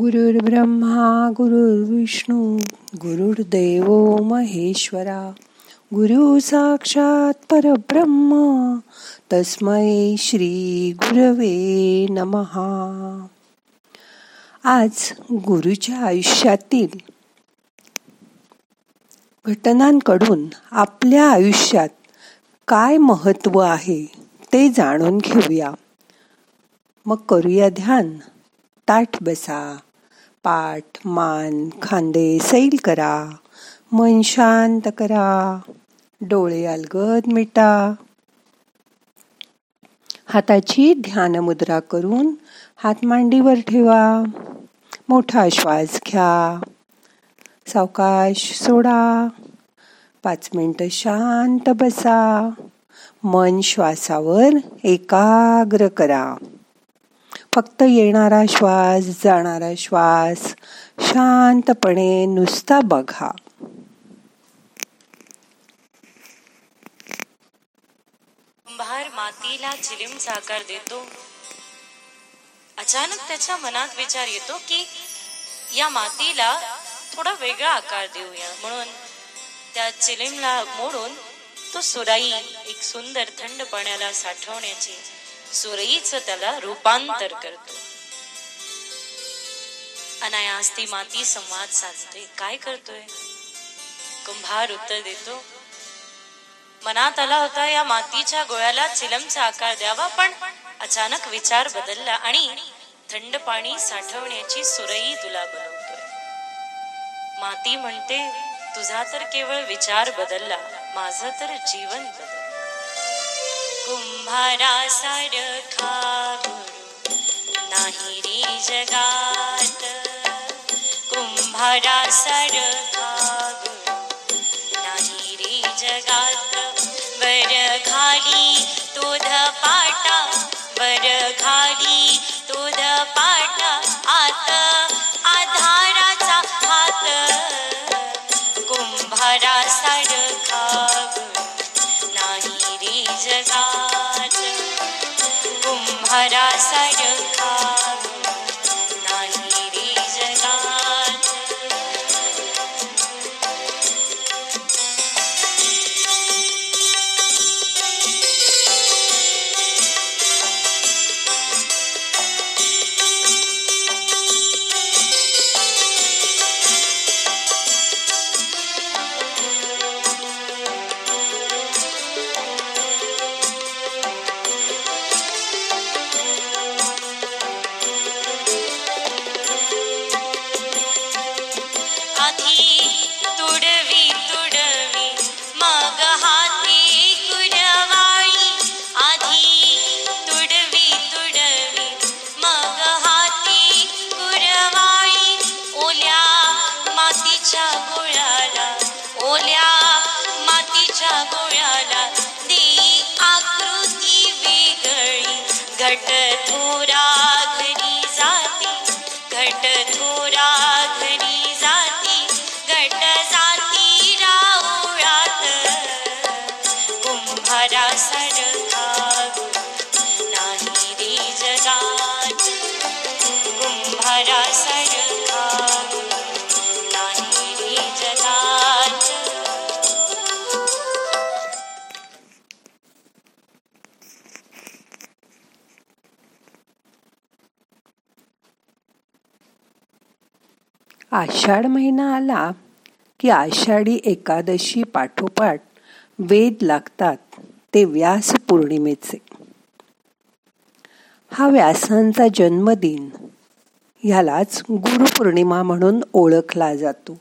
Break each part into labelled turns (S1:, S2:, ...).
S1: गुरुर्ब्रह्मा गुरुर्विष्णू गुरुर्देव महेश्वरा गुरु साक्षात परब्रह्म तस्मै श्री गुरवे नमहा आज गुरुच्या आयुष्यातील घटनांकडून आपल्या आयुष्यात काय महत्त्व आहे ते जाणून घेऊया. मग करूया ध्यान. ताठ बसा. पाठ मान खांदे सैल करा मन शांत करा डोळे अलगद मिटा. हाताची ध्यान मुद्रा करून हात मांडीवर ठेवा. मोठा श्वास घ्या. सावकाश सोडा. पाच मिनटं शांत बसा. मन श्वासावर एकाग्र करा. फक्त येणारा श्वास जाणारा श्वास. शांतपणे नुसता बघा.
S2: कुंभार मातीला चिलीम साकार देतो. अचानक त्याच्या मनात विचार येतो की या मातीला थोडा वेगळा आकार देऊया. म्हणून त्या चिलीमला मोडून तो सुराई एक सुंदर थंड पाण्याला साठवण्याची सुरईच त्याला रूपांतर करतो. अनायास ती माती संवाद साधते काय करतोय? कुंभार उत्तर देतो मनात आला होता या मातीच्या गोळ्याला चिलमचा आकार द्यावा पण अचानक विचार बदलला आणि थंड पाणी साठवण्याची सुरई तुला बनवतोय. माती म्हणते तुझा तर केवळ विचार बदलला माझं तर जीवन बदल कुंभारा सारखा गुरु नाही रे जगात। कुंभारा सारखा to
S1: आषाढ महिना आला की आषाढी एकादशी पाठोपाठ वेद लागतात ते व्यास पौर्णिमेचे. हा व्यासांचा जन्मदिन ह्यालाच गुरुपौर्णिमा म्हणून ओळखला जातो.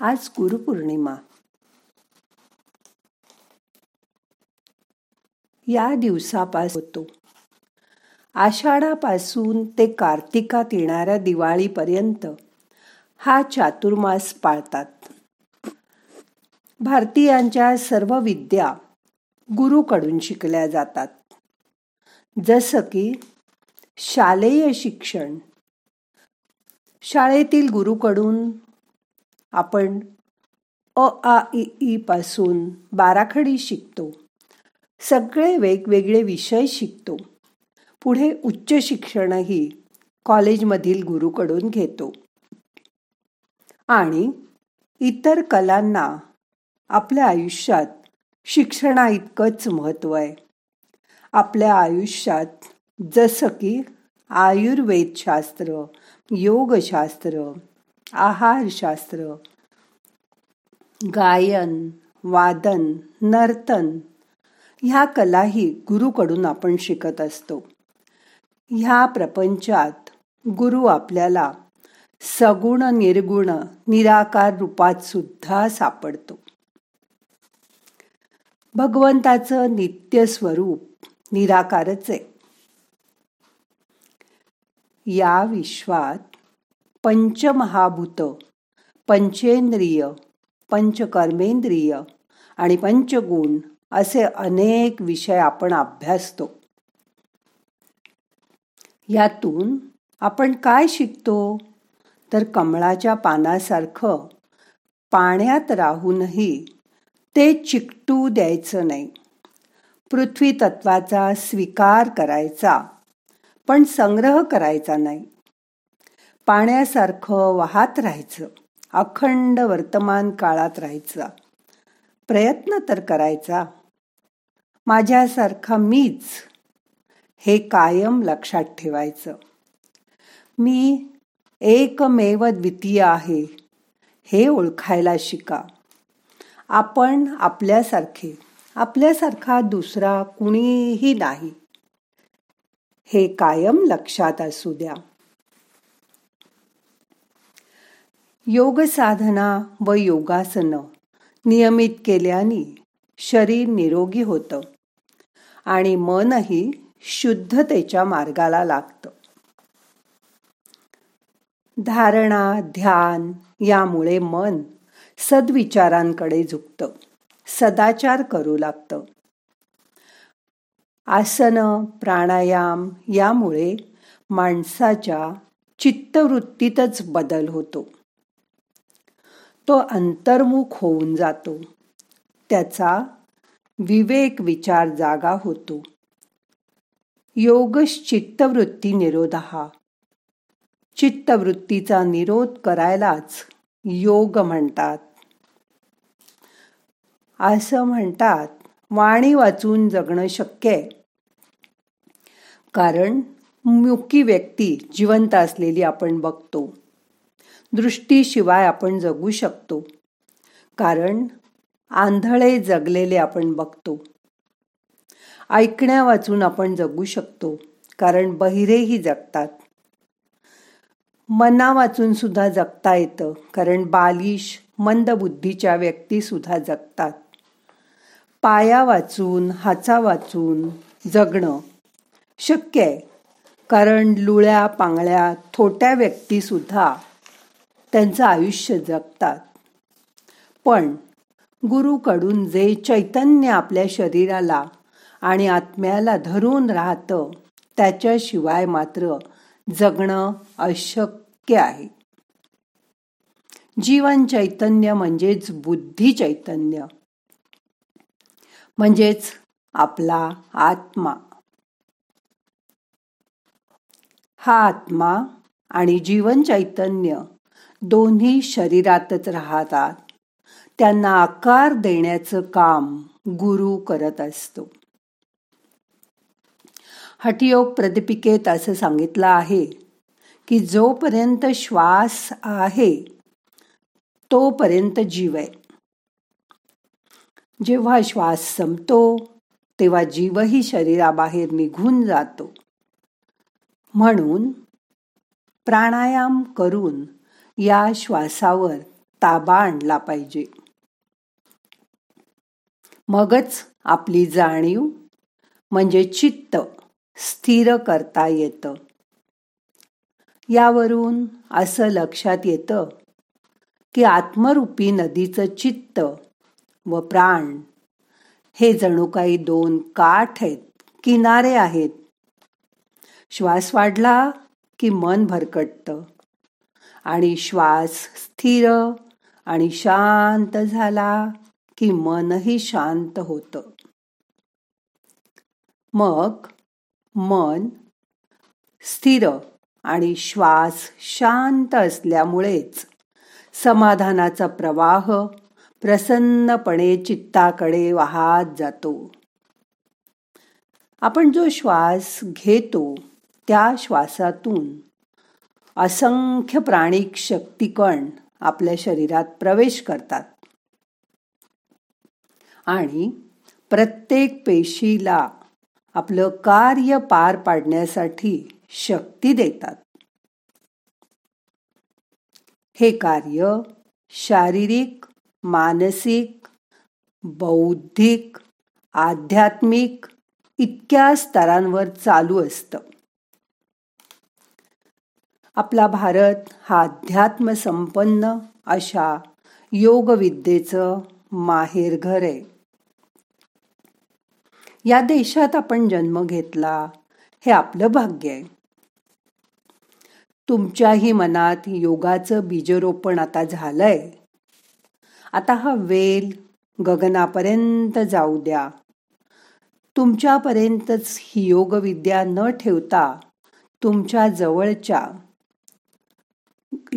S1: आज गुरुपौर्णिमा. या दिवसापासून होतो आषाढापासून ते कार्तिकात येणाऱ्या दिवाळीपर्यंत हा चातुर्मास पाळतात. भारतीयांच्या सर्व विद्या गुरुकडून शिकल्या जातात. जसं की शालेय शिक्षण शाळेतील गुरुकडून आपण अ आ इ ई पासून बाराखडी शिकतो. सगळे वेगवेगळे विषय शिकतो. पुढे उच्च शिक्षणही कॉलेजमधील गुरुकडून घेतो. आणि इतर कलांना आपल्या आयुष्यात शिक्षणा इतकंच महत्त्व आहे. आपल्या आयुष्यात जसं की आयुर्वेदशास्त्र योगशास्त्र आहारशास्त्र गायन वादन नर्तन ह्या कलाही गुरुकडून आपण शिकत असतो. ह्या प्रपंचात गुरु आपल्याला सगुण निर्गुण निराकार रूपात सुद्धा सापडतो. भगवंताचं नित्य स्वरूप निराकारच आहे. या विश्वात पंचमहाभूत पंचेंद्रिय पंचकर्मेंद्रिय आणि पंचगुण असे अनेक विषय आपण अभ्यासतो. यातून आपण काय शिकतो? तर कमळाच्या पानासारखं पाण्यात राहूनही ते चिकटू द्यायचं नाही. पृथ्वी तत्वाचा स्वीकार करायचा पण संग्रह करायचा नाही. पाण्यासारखं वाहत राहायचं. अखंड वर्तमान काळात राहायचा. प्रयत्न तर करायचा. माझ्यासारखा मीच हे कायम लक्षात ठेवायचं. मी एकमेव द्वितीय आहे हे ओळखायला शिका. आपण आपल्यासारखे आपल्यासारखा दुसरा कुणीही नाही. हे कायम लक्षात असू द्या. योग साधना व योगासन नियमित केल्याने शरीर निरोगी होतं आणि मनही शुद्धतेच्या मार्गाला लागतं. धारणा ध्यान यामुळे मन सद्विचारांकडे झुकतं सदाचार करू लागतं. आसनं प्राणायाम यामुळे माणसाच्या चित्तवृत्तीतच बदल होतो. तो अंतर्मुख होऊन जातो. त्याचा विवेक विचार जागा होतो. योगश चित्तवृत्ती हा चित्तवृत्तीचा निरोध करायलाच योग म्हणतात. असं म्हणतात वाणी वाचून जगणं शक्य आहे. कारण मुकी व्यक्ती जिवंत असलेली आपण बघतो. दृष्टीशिवाय आपण जगू शकतो. कारण आंधळे जगलेले आपण बघतो. ऐकण्या वाचून आपण जगू शकतो कारण बहिरेही जगतात. मना वाचून सुद्धा जगता येतं कारण बालिश मंदबुद्धीच्या व्यक्ती सुद्धा जगतात. पाया वाचून हाचा वाचून जगणं शक्य आहे कारण लुळ्या पांगळ्या थोट्या व्यक्तीसुद्धा त्यांचं आयुष्य जगतात. पण गुरुकडून जे चैतन्य आपल्या शरीराला आणि आत्म्याला धरून राहतं त्याच्याशिवाय मात्र जगणं अशक्य आहे. जीवन चैतन्य म्हणजेच बुद्धी चैतन्य. म्हणजेच आपला आत्मा. हा आत्मा आणि जीवन चैतन्य दोन्ही शरीरातच राहतात. त्यांना आकार देण्याचं काम गुरु करत असतो. हठयोग प्रदीपिकेत असं सांगितलं आहे की जोपर्यंत श्वास आहे तोपर्यंत जीव आहे. जेव्हा श्वास संपतो तेव्हा जीवही शरीराबाहेर निघून जातो. म्हणून प्राणायाम करून या श्वासावर ताबा आणला पाहिजे. मगच आपली जाणीव म्हणजे चित्त स्थिर करता येतं. यावरून असं लक्षात येतं की आत्मरूपी नदीचं चित्त व प्राण हे जणू काही दोन काठ आहेत किनारे आहेत. श्वास वाढला की मन भरकटतं. आणि श्वास स्थिर आणि शांत झाला की मनही शांत होत. मग मन स्थिर आणि श्वास शांत असल्यामुळेच समाधानाचा प्रवाह प्रसन्नपणे चित्ताकडे वाहत जातो. आपण जो श्वास घेतो त्या श्वासातून असंख्य प्राणिक शक्तिकण आपल्या शरीरात प्रवेश करतात. आणि प्रत्येक पेशीला आपलं कार्य पार पाडण्यासाठी शक्ती देतात. हे कार्य शारीरिक मानसिक बौद्धिक आध्यात्मिक इतक्या स्तरांवर चालू असतं. आपला भारत हा अध्यात्म संपन्न अशा योगविद्येचं माहेरघर आहे. या देशात आपण जन्म घेतला हे आपलं भाग्य आहे. तुमच्याही मनात योगाचं बीजरोपण आता झालंय. आता हा वेल गगनापर्यंत जाऊ द्या. तुमच्यापर्यंतच ही योगविद्या न ठेवता तुमच्या जवळच्या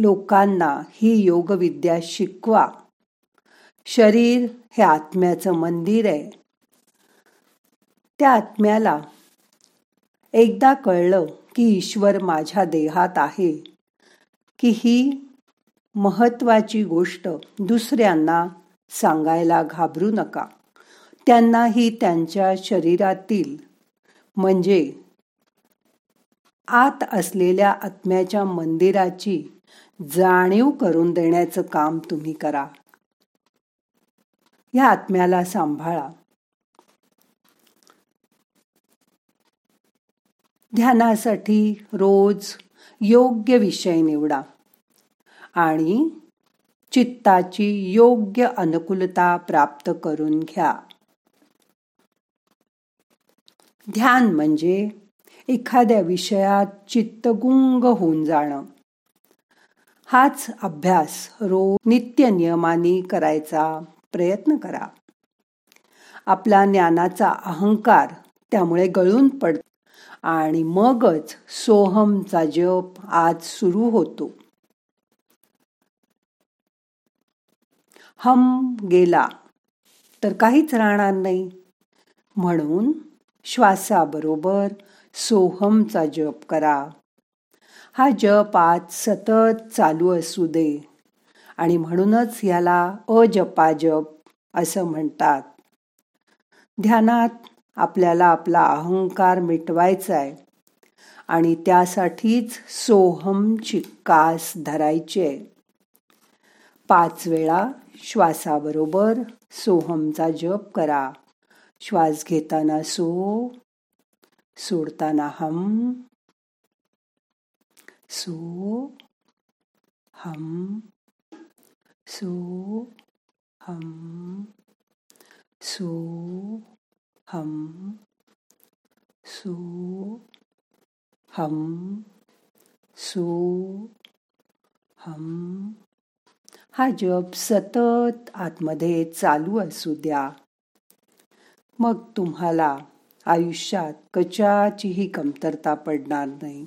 S1: लोकांना ही योगविद्या शिकवा. शरीर हे आत्म्याचं मंदिर आहे. त्या आत्म्याला एकदा कळलं की ईश्वर माझ्या देहात आहे की ही महत्वाची गोष्ट दुसऱ्यांना सांगायला घाबरू नका. त्यांनाही त्यांच्या शरीरातील म्हणजे आत असलेल्या आत्म्याच्या मंदिराची जाणीव करून देण्याचं काम तुम्ही करा. या आत्म्याला सांभाळा. ध्यानासाठी रोज योग्य विषय निवडा आणि चित्ताची योग्य अनुकूलता प्राप्त करून घ्या. ध्यान म्हणजे एखाद्या विषयात चित्तगुंग होऊन जाणं. हाच अभ्यास रोज नित्य नियमाने करायचा प्रयत्न करा. आपला ज्ञानाचा अहंकार त्यामुळे गळून पडत आणि मगच सोहमचा जप आज सुरू होतो. हम गेला तर काहीच राहणार नाही. म्हणून श्वासाबरोबर सोहमचा जप करा. हा जप आज सतत चालू असू दे. आणि म्हणूनच याला अजपा जप असं म्हणतात. ध्यानात आपल्याला आपला अहंकार मिटवायचा आहे आणि त्यासाठीच सोहमची कास धरायचे पाच वेळा श्वासाबरोबर सोहमचा जप करा. श्वास घेताना सो सोडताना हम सो हम सो हम सो हम सो हम सो हम हा जप सतत आतमध्ये चालू असू द्या. मग तुम्हाला आयुष्यात कशाचीही कमतरता पडणार नाही.